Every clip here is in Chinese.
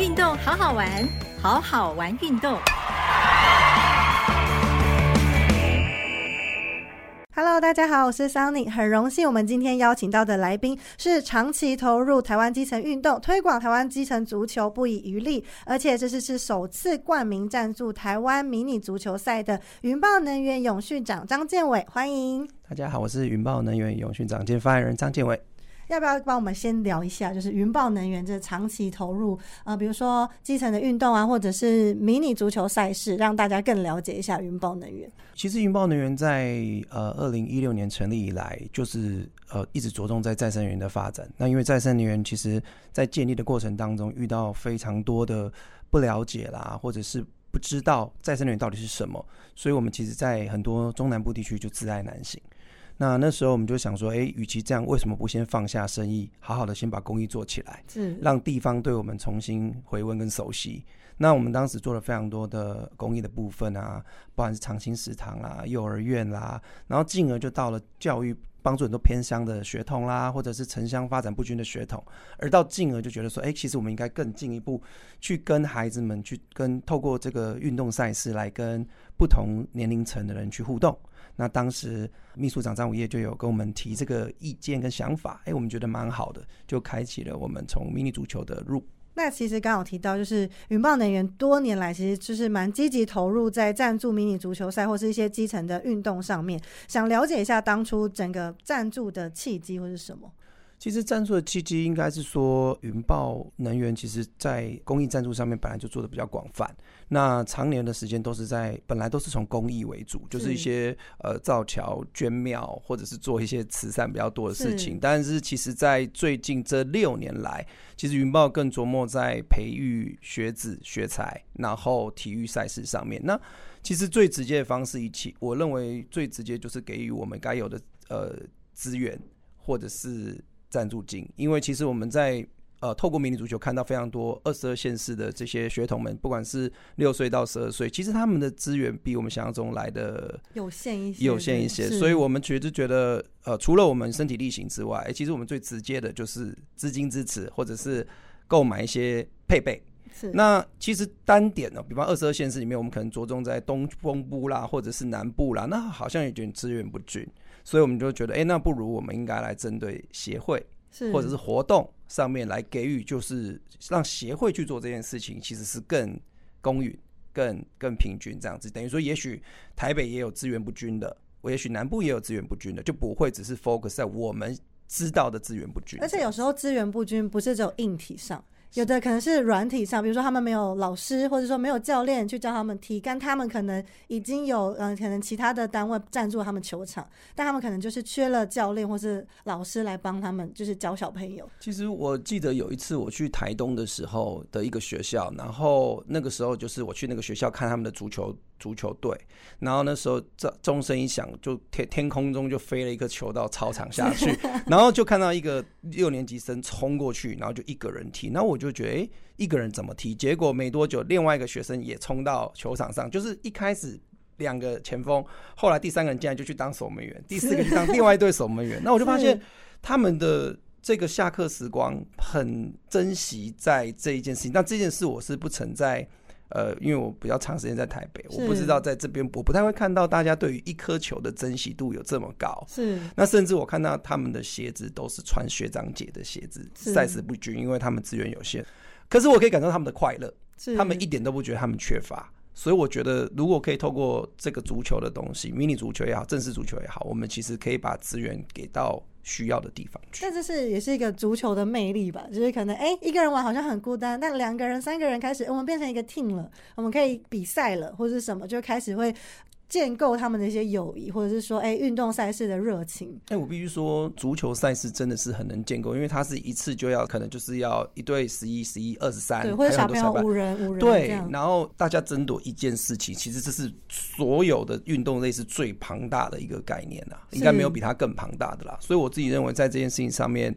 运动好好玩，好好玩运动。Hello，大家好，我是 Sunny，很荣幸我们今天邀请到的来宾是长期投入台湾基层运动、推广台湾基层足球不遗余力，而且这是是首次冠名赞助台湾迷你足球赛的云豹能源永续长张建伟，欢迎。大家好，我是云豹能源永续长兼发言人张建伟。要不要帮我们先聊一下，就是云豹能源这长期投入，呃，比如说基层的运动啊，或者是迷你足球赛事，让大家更了解一下云豹能源。其实云豹能源在呃二零一六年成立以来，就是呃一直着重在再生能源的发展。那因为再生能源其实在建立的过程当中，遇到非常多的不了解啦，或者是不知道再生能源到底是什么，所以我们其实，在很多中南部地区就自爱难行。那那时候我们就想说，哎，与其这样，为什么不先放下生意，好好的先把公益做起来，是让地方对我们重新回温跟熟悉。那我们当时做了非常多的公益的部分啊，不管是长青食堂啦、幼儿园啦，然后进而就到了教育，帮助很多偏乡的学童啦，或者是城乡发展不均的学童，而到进而就觉得说，哎，其实我们应该更进一步去跟孩子们去跟透过这个运动赛事来跟不同年龄层的人去互动。那当时秘书长张武业就有跟我们提这个意见跟想法，哎，我们觉得蛮好的，就开启了我们从迷你足球的路。那其实刚好提到，就是云豹能源多年来其实就是蛮积极投入在赞助迷你足球赛或是一些基层的运动上面。想了解一下当初整个赞助的契机或是什么？其实赞助的契机应该是说，云豹能源其实在公益赞助上面本来就做的比较广泛。那常年的时间都是在本来都是从公益为主，就是一些呃造桥、捐庙或者是做一些慈善比较多的事情。但是其实，在最近这六年来，其实云豹更琢磨在培育学子学才，然后体育赛事上面。那其实最直接的方式，一起我认为最直接就是给予我们该有的呃资源，或者是。赞助金，因为其实我们在呃透过迷你足球看到非常多二十二县市的这些学童们，不管是六岁到十二岁，其实他们的资源比我们想象中来的有限一些，有限一些。所以我们其实觉得呃，除了我们身体力行之外，其实我们最直接的就是资金支持，或者是购买一些配备。是那其实单点呢，比方二十二县市里面，我们可能着重在东风部啦，或者是南部啦，那好像有点资源不均。所以我们就觉得，哎，那不如我们应该来针对协会或者是活动上面来给予，就是让协会去做这件事情，其实是更公允、更更平均这样子。等于说，也许台北也有资源不均的，我也许南部也有资源不均的，就不会只是 focus 在我们知道的资源不均。而且有时候资源不均不是只有硬体上。有的可能是软体上，比如说他们没有老师，或者说没有教练去教他们踢，但他们可能已经有嗯，可能其他的单位赞助他们球场，但他们可能就是缺了教练或是老师来帮他们，就是教小朋友。其实我记得有一次我去台东的时候的一个学校，然后那个时候就是我去那个学校看他们的足球。足球队，然后那时候这钟声一响，就天天空中就飞了一个球到操场下去，然后就看到一个六年级生冲过去，然后就一个人踢，然后我就觉得，哎，一个人怎么踢？结果没多久，另外一个学生也冲到球场上，就是一开始两个前锋，后来第三个人竟然就去当守门员，第四个就当另外一队守门员，那我就发现他们的这个下课时光很珍惜在这一件事情，但这件事我是不存在。呃，因为我比较长时间在台北，我不知道在这边，我不太会看到大家对于一颗球的珍惜度有这么高。是，那甚至我看到他们的鞋子都是穿学长姐的鞋子，赛事不均，因为他们资源有限。可是我可以感受他们的快乐，他们一点都不觉得他们缺乏。所以我觉得，如果可以透过这个足球的东西，迷你足球也好，正式足球也好，我们其实可以把资源给到。需要的地方去，但这是也是一个足球的魅力吧？就是可能哎，一个人玩好像很孤单，但两个人、三个人开始，我们变成一个 team 了，我们可以比赛了，或者是什么，就开始会。建构他们的一些友谊，或者是说，哎，运动赛事的热情。哎，我必须说，足球赛事真的是很能建构，因为它是一次就要，可能就是要一对十一、十一、二十三，对，或者小朋友五人、五人，对，然后大家争夺一件事情，其实这是所有的运动类是最庞大的一个概念啊，应该没有比它更庞大的啦。所以我自己认为，在这件事情上面。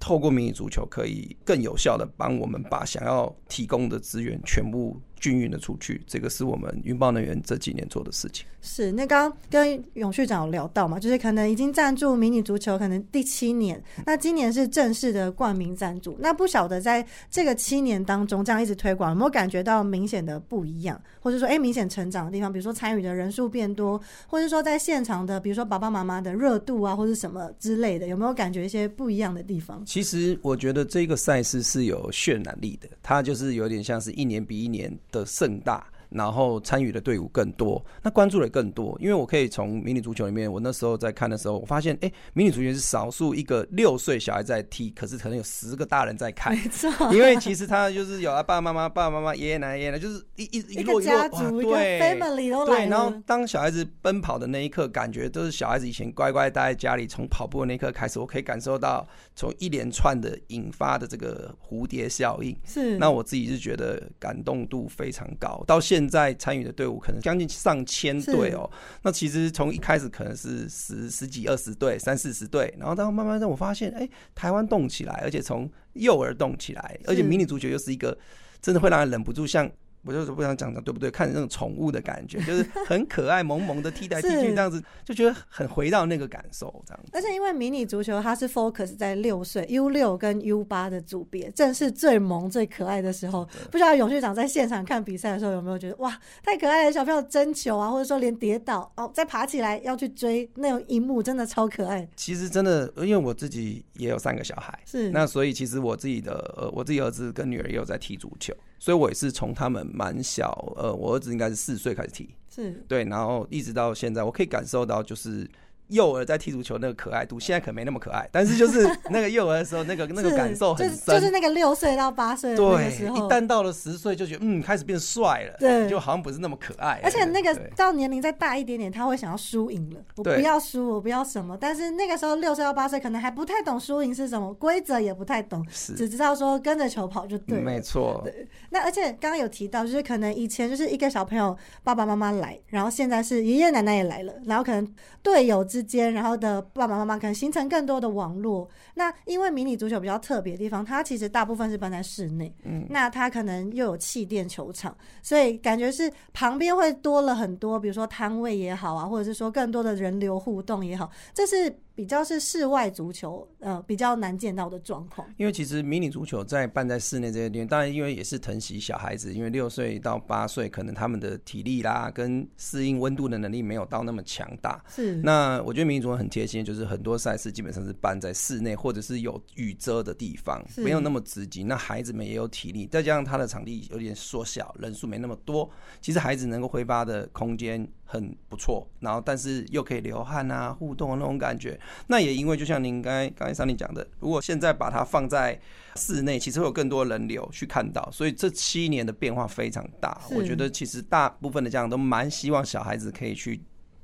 透过迷你足球，可以更有效的帮我们把想要提供的资源全部均匀的出去，这个是我们云豹能源这几年做的事情。是，那刚刚跟永旭长有聊到嘛，就是可能已经赞助迷你足球，可能第七年，那今年是正式的冠名赞助。那不晓得在这个七年当中，这样一直推广，有没有感觉到明显的不一样，或者说，哎，明显成长的地方？比如说参与的人数变多，或者说在现场的，比如说爸爸妈妈的热度啊，或者什么之类的，有没有感觉一些不一样的地方？其实我觉得这个赛事是有渲染力的，它就是有点像是一年比一年的盛大。然后参与的队伍更多，那关注的更多。因为我可以从迷你足球里面，我那时候在看的时候，我发现，哎，迷你足球是少数一个六岁小孩在踢，可是可能有十个大人在看。没错，因为其实他就是有啊，爸爸妈妈、爸爸妈妈、爷爷奶奶、爷爷奶，就是一一一个家族，对，family 都来。对，然后当小孩子奔跑的那一刻，感觉都是小孩子以前乖乖待在家里，从跑步的那一刻开始，我可以感受到从一连串的引发的这个蝴蝶效应。是，那我自己是觉得感动度非常高，到现在参与的。队伍可能将近上千队哦，那其实从一开始可能是十十几二十队、三四十队，然后到慢慢让我发现，哎，台湾动起来，而且从幼儿动起来，而且迷你足球又是一个真的会让人忍不住像。我就是不想讲的，对不对？看那种宠物的感觉，就是很可爱、萌萌的踢来踢去这样子，就觉得很回到那个感受这样子。而且因为迷你足球它是 focus 在六岁 U 六跟 U 八的组别，正是最萌、最可爱的时候。不知道永旭长在现场看比赛的时候有没有觉得哇，太可爱了！小朋友争球啊，或者说连跌倒哦，再爬起来要去追那种一幕，真的超可爱。其实真的，因为我自己也有三个小孩，是那所以其实我自己的呃，我自己儿子跟女儿也有在踢足球。所以，我也是从他们蛮小，呃，我儿子应该是四岁开始踢，是对，然后一直到现在，我可以感受到就是。幼儿在踢足球那个可爱度，现在可没那么可爱，但是就是那个幼儿的时候，那个 那个感受很深，就是那个六岁到八岁的时候，一旦到了十岁，就觉得嗯，开始变帅了，对，就好像不是那么可爱。而且那个到年龄再大一点点，他会想要输赢了，我不要输，我不要什么。但是那个时候六岁到八岁，可能还不太懂输赢是什么，规则也不太懂，只知道说跟着球跑就对，没错。对，那而且刚刚有提到，就是可能以前就是一个小朋友爸爸妈妈来，然后现在是爷爷奶奶也来了，然后可能队友之间，然后的。爸爸妈妈可能形成更多的网络。那因为迷你足球比较特别的地方，它其实大部分是办在室内。嗯，那它可能又有气垫球场，所以感觉是旁边会多了很多，比如说摊位也好啊，或者是说更多的人流互动也好，这是。比较是室外足球，呃，比较难见到的状况。因为其实迷你足球在办在室内这些地方，当然因为也是疼惜小孩子，因为六岁到八岁，可能他们的体力啦跟适应温度的能力没有到那么强大。是。那我觉得迷你足球很贴心，就是很多赛事基本上是办在室内或者是有雨遮的地方，没有那么直击。那孩子们也有体力，再加上他的场地有点缩小，人数没那么多，其实孩子能够挥发的空间很不错。然后，但是又可以流汗啊，互动啊那种感觉。那也因为就像您刚才刚才桑尼讲的，如果现在把它放在室内，其实会有更多人流去看到，所以这七年的变化非常大。我觉得其实大部分的家长都蛮希望小孩子可以去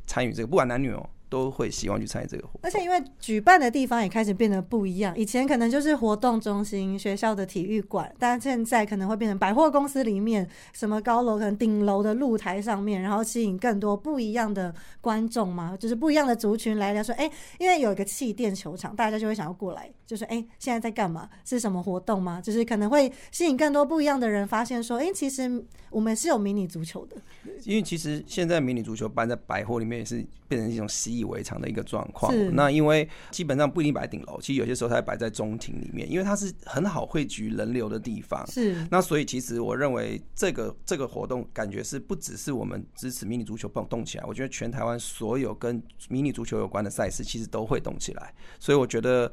参与这个，不管男女哦。都会希望去参与这个活动，而且因为举办的地方也开始变得不一样。以前可能就是活动中心、学校的体育馆，但现在可能会变成百货公司里面，什么高楼可能顶楼的露台上面，然后吸引更多不一样的观众嘛，就是不一样的族群来聊说，哎，因为有一个气垫球场，大家就会想要过来，就是哎，现在在干嘛？是什么活动吗？就是可能会吸引更多不一样的人，发现说，哎，其实我们是有迷你足球的。因为其实现在迷你足球搬在百货里面也是变成一种习以为常的一个状况。那因为基本上不一定摆在顶楼，其实有些时候它摆在中庭里面，因为它是很好汇聚人流的地方。是。那所以其实我认为这个这个活动感觉是不只是我们支持迷你足球动动起来，我觉得全台湾所有跟迷你足球有关的赛事其实都会动起来。所以我觉得。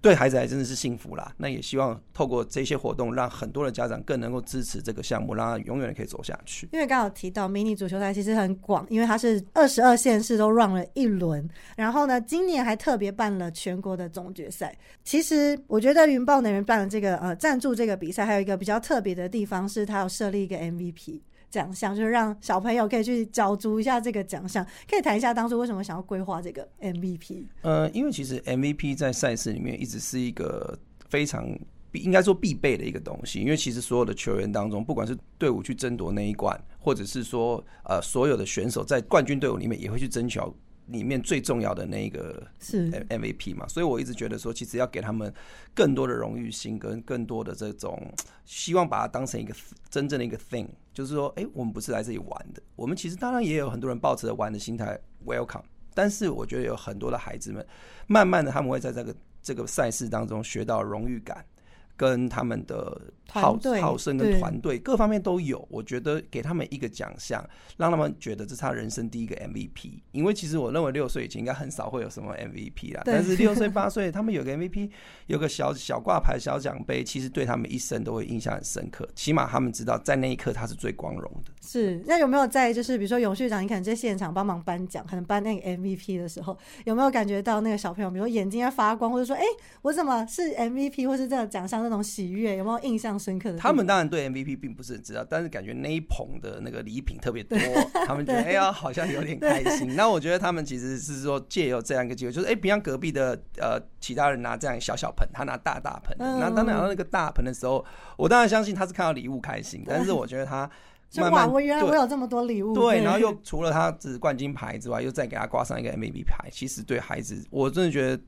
对孩子还真的是幸福啦。那也希望透过这些活动，让很多的家长更能够支持这个项目，让他永远可以走下去。因为刚好提到迷你足球赛其实很广，因为它是二十二县市都 run 了一轮，然后呢，今年还特别办了全国的总决赛。其实我觉得云豹能源办的这个呃赞助这个比赛，还有一个比较特别的地方是，它有设立一个 MVP。奖项就是让小朋友可以去角逐一下这个奖项，可以谈一下当初为什么想要规划这个 MVP。呃，因为其实 MVP 在赛事里面一直是一个非常应该说必备的一个东西，因为其实所有的球员当中，不管是队伍去争夺那一冠，或者是说呃所有的选手在冠军队伍里面也会去争取里面最重要的那一个是。MVP 嘛，所以我一直觉得说，其实要给他们更多的荣誉性，跟更多的这种希望把它当成一个真正的一个 thing，就是说，哎、我们不是来这里玩的，我们其实当然也有很多人抱持着玩的心态，welcome。但是我觉得有很多的孩子们，慢慢的他们会在这个这个赛事当中学到荣誉感，跟他们的好团队好胜跟团队各方面都有。我觉得给他们一个奖项，让他们觉得这是他人生第一个 MVP。因为其实我认为六岁以前应该很少会有什么 MVP 啦，但是六岁八岁他们有个 MVP，有个小小挂牌、小奖杯，其实对他们一生都会印象很深刻。起码他们知道在那一刻他是最光荣的。是，那有没有在就是比如说永续长，你可能在现场帮忙颁奖，可能颁那个 MVP 的时候，有没有感觉到那个小朋友，比如说眼睛在发光，或者说，哎、我怎么是 MVP，或是这个奖项那种喜悦，有没有印象深刻的？他们当然对 MVP 并不是很知道，但是感觉那一捧的那个礼品特别多，他们觉得哎呀好像有点开心。那我觉得他们其实是说借由这样一个机会，就是哎，别让隔壁的呃其他人拿这样小小盆，他拿大大盆那当拿到那个大盆的时候，我当然相信他是看到礼物开心，但是我觉得他慢慢我原来对。我有这么多礼物，对，然后又除了他只是冠军牌之外，又再给他挂上一个 MVP 牌，其实对孩子，我真的觉得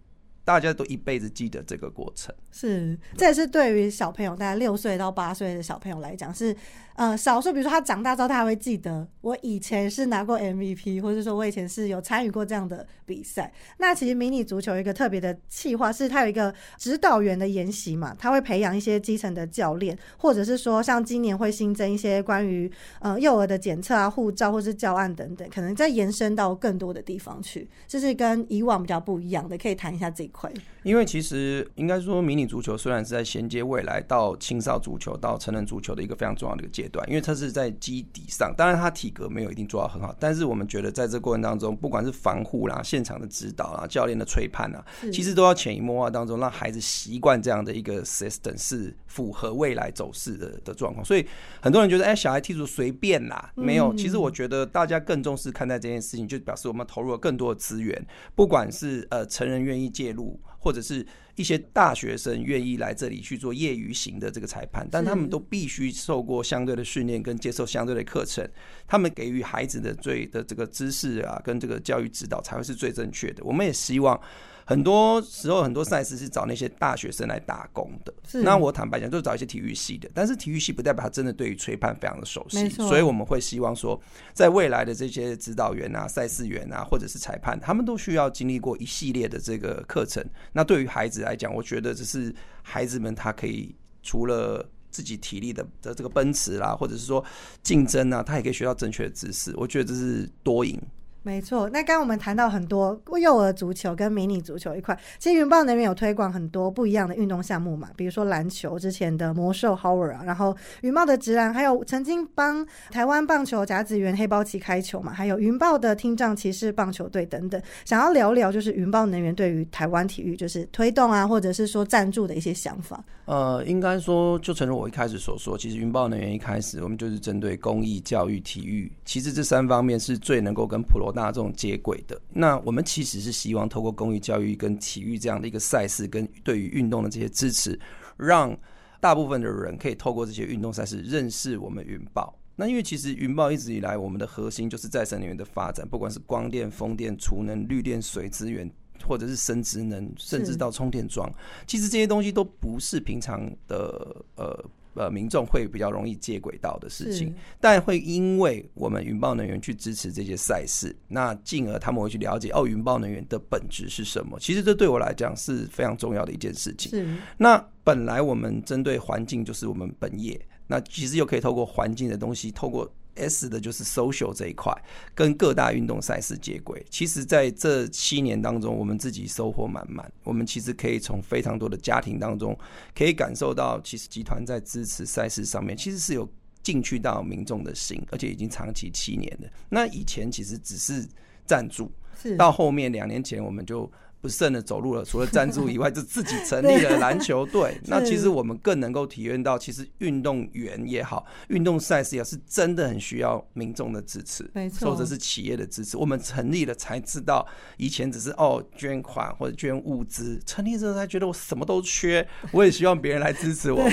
大家都一辈子记得这个过程。是，这也是对于小朋友，大概六岁到八岁的小朋友来讲，是呃少数。比如说他长大之后，他还会记得我以前是拿过 MVP，或者说我以前是有参与过这样的比赛。那其实迷你足球一个特别的企划，是它有一个指导员的研习嘛，他会培养一些基层的教练，或者是说像今年会新增一些关于呃幼儿的检测啊、护照或是教案等等，可能再延伸到更多的地方去，这是跟以往比较不一样的，可以谈一下这一块。因为其实应该说，迷你足球虽然是在衔接未来到青少足球到成人足球的一个非常重要的一个阶段，因为他是在基底上，当然他体格没有一定做到很好，但是我们觉得在这过程当中，不管是防护啦、现场的指导啦、教练的吹判啦，其实都要潜移默化当中让孩子习惯这样的一个 system 是符合未来走势的的状况。所以很多人觉得，哎、小孩踢足随便啦，没有。其实我觉得大家更重视看待这件事情，就表示我们投入了更多的资源，不管是呃成人愿意介入，或者是一些大学生愿意来这里去做业余型的这个裁判，但他们都必须受过相对的训练跟接受相对的课程，他们给予孩子的最的这个知识啊，跟这个教育指导才会是最正确的。我们也希望。很多时候，很多赛事是找那些大学生来打工的。是那我坦白讲，就是找一些体育系的，但是体育系不代表他真的对于吹判非常的熟悉，所以我们会希望说，在未来的这些指导员啊、赛事员啊，或者是裁判，他们都需要经历过一系列的这个课程。那对于孩子来讲，我觉得这是孩子们他可以除了自己体力的的这个奔驰啦，或者是说竞争啊，他也可以学到正确的知识。我觉得这是多赢。没错，那刚我们谈到很多幼儿足球跟迷你足球一块，其实云豹那边有推广很多不一样的运动项目嘛，比如说篮球之前的魔兽 Howard 啊，然后云豹的直篮，还有曾经帮台湾棒球甲子园黑豹旗开球嘛，还有云豹的听障骑士棒球队等等，想要聊聊就是云豹能源对于台湾体育就是推动啊，或者是说赞助的一些想法。呃，应该说，就诚如我一开始所说，其实云豹能源一开始我们就是针对公益、教育、体育，其实这三方面是最能够跟普罗大众接轨的。那我们其实是希望透过公益、教育跟体育这样的一个赛事，跟对于运动的这些支持，让大部分的人可以透过这些运动赛事认识我们云豹。那因为其实云豹一直以来，我们的核心就是再生能源的发展，不管是光电、风电、储能、绿电、水资源，或者是生殖能，甚至到充电桩，其实这些东西都不是平常的呃呃民众会比较容易接轨到的事情，但会因为我们云豹能源去支持这些赛事，那进而他们会去了解哦，云豹能源的本质是什么。其实这对我来讲是非常重要的一件事情。是那本来我们针对环境就是我们本业，那其实又可以透过环境的东西，透过 S 的就是 social 这一块，跟各大运动赛事接轨。其实在这七年当中，我们自己收获满满。我们其实可以从非常多的家庭当中，可以感受到，其实集团在支持赛事上面，其实是有进去到民众的心，而且已经长期七年了。那以前其实只是赞助，是到后面两年前我们就不慎的走入了 除了赞助以外，就自己成立了篮球队。那其实我们更能够体验到，其实运动员也好，运动赛事也是真的很需要民众的支持，没错或者是企业的支持。我们成立了才知道，以前只是哦捐款或者捐物资，成立之后才觉得我什么都缺，我也希望别人来支持我们。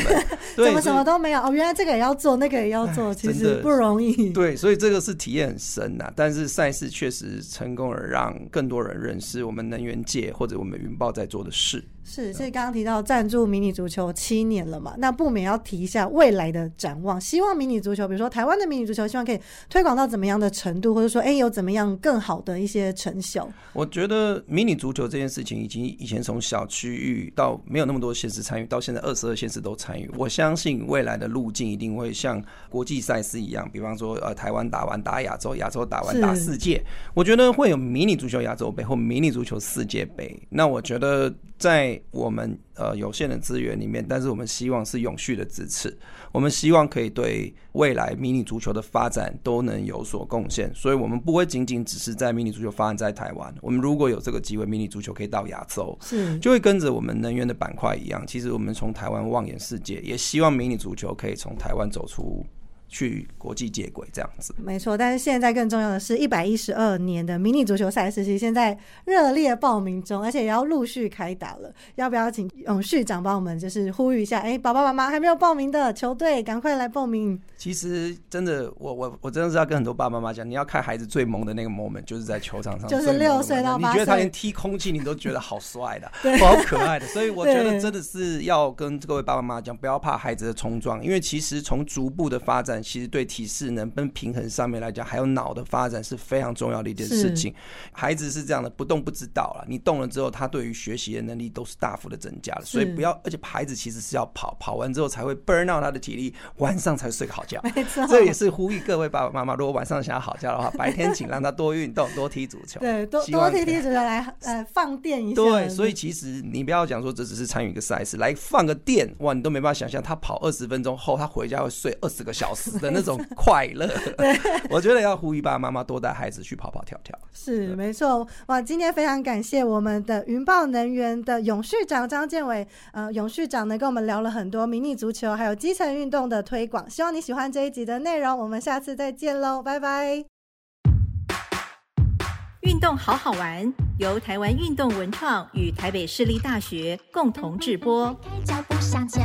对，怎么什么都没有？哦，原来这个也要做，那个也要做，其实不容易。对，所以这个是体验很深呐、但是赛事确实成功了，让更多人认识我们能源或者我们云豹在做的事。是，所以刚刚提到赞助迷你足球七年了嘛，那不免要提一下未来的展望。希望迷你足球，比如说台湾的迷你足球，希望可以推广到怎么样的程度，或者说，哎，有怎么样更好的一些成效？我觉得迷你足球这件事情，已经以前从小区域到没有那么多县市参与，到现在二十二县市都参与。我相信未来的路径一定会像国际赛事一样，比方说呃台湾打完打亚洲，亚洲打完打世界。我觉得会有迷你足球亚洲杯或迷你足球世界杯。那我觉得在我们呃有限的资源里面，但是我们希望是永续的支持，我们希望可以对未来迷你足球的发展都能有所贡献，所以我们不会仅仅只是在迷你足球发展在台湾，我们如果有这个机会，迷你足球可以到亚洲。是，就会跟着我们能源的板块一样，其实我们从台湾望眼世界，也希望迷你足球可以从台湾走出去国际接轨这样子。没错。但是现在更重要的是，一百一十二年的迷你足球赛事，其实现在热烈报名中，而且也要陆续开打了。要不要请永续长帮我们就是呼吁一下？哎，爸爸妈妈还没有报名的球队，赶快来报名。其实真的，我我我真的是要跟很多爸爸妈妈讲，你要看孩子最萌的那个 moment，就是在球场上就是六岁到八你觉得他连踢空气你都觉得好帅的，好可爱的。所以我觉得真的是要跟各位爸爸妈妈讲，不要怕孩子的冲撞，因为其实从逐步的发展，其实对体适能跟平衡上面来讲，还有脑的发展是非常重要的一件事情。孩子是这样的，不动不知道了，你动了之后，他对于学习的能力都是大幅的增加了。所以不要，而且孩子其实是要跑，跑完之后才会 burn out 他的体力，晚上才睡个好觉。没错，这也是呼吁各位爸爸妈妈，如果晚上想要好觉的话，白天请让他多运动，多踢足球。对多多踢踢足球来呃放电一下。对，所以其实你不要讲说这只是参与一个赛事，来放个电，哇，你都没办法想象他跑二十分钟后，他回家会睡二十个小时的那种快乐。我觉得要呼吁爸爸妈妈多带孩子去跑跑跳跳。是没错哇！今天非常感谢我们的云豹能源的永续长张建伟，呃，永续长呢跟我们聊了很多迷你足球还有基层运动的推广。希望你喜欢这一集的内容，我们下次再见喽，拜拜。运动好好玩，由台湾运动文创与台北市立大学共同制播。脚步向前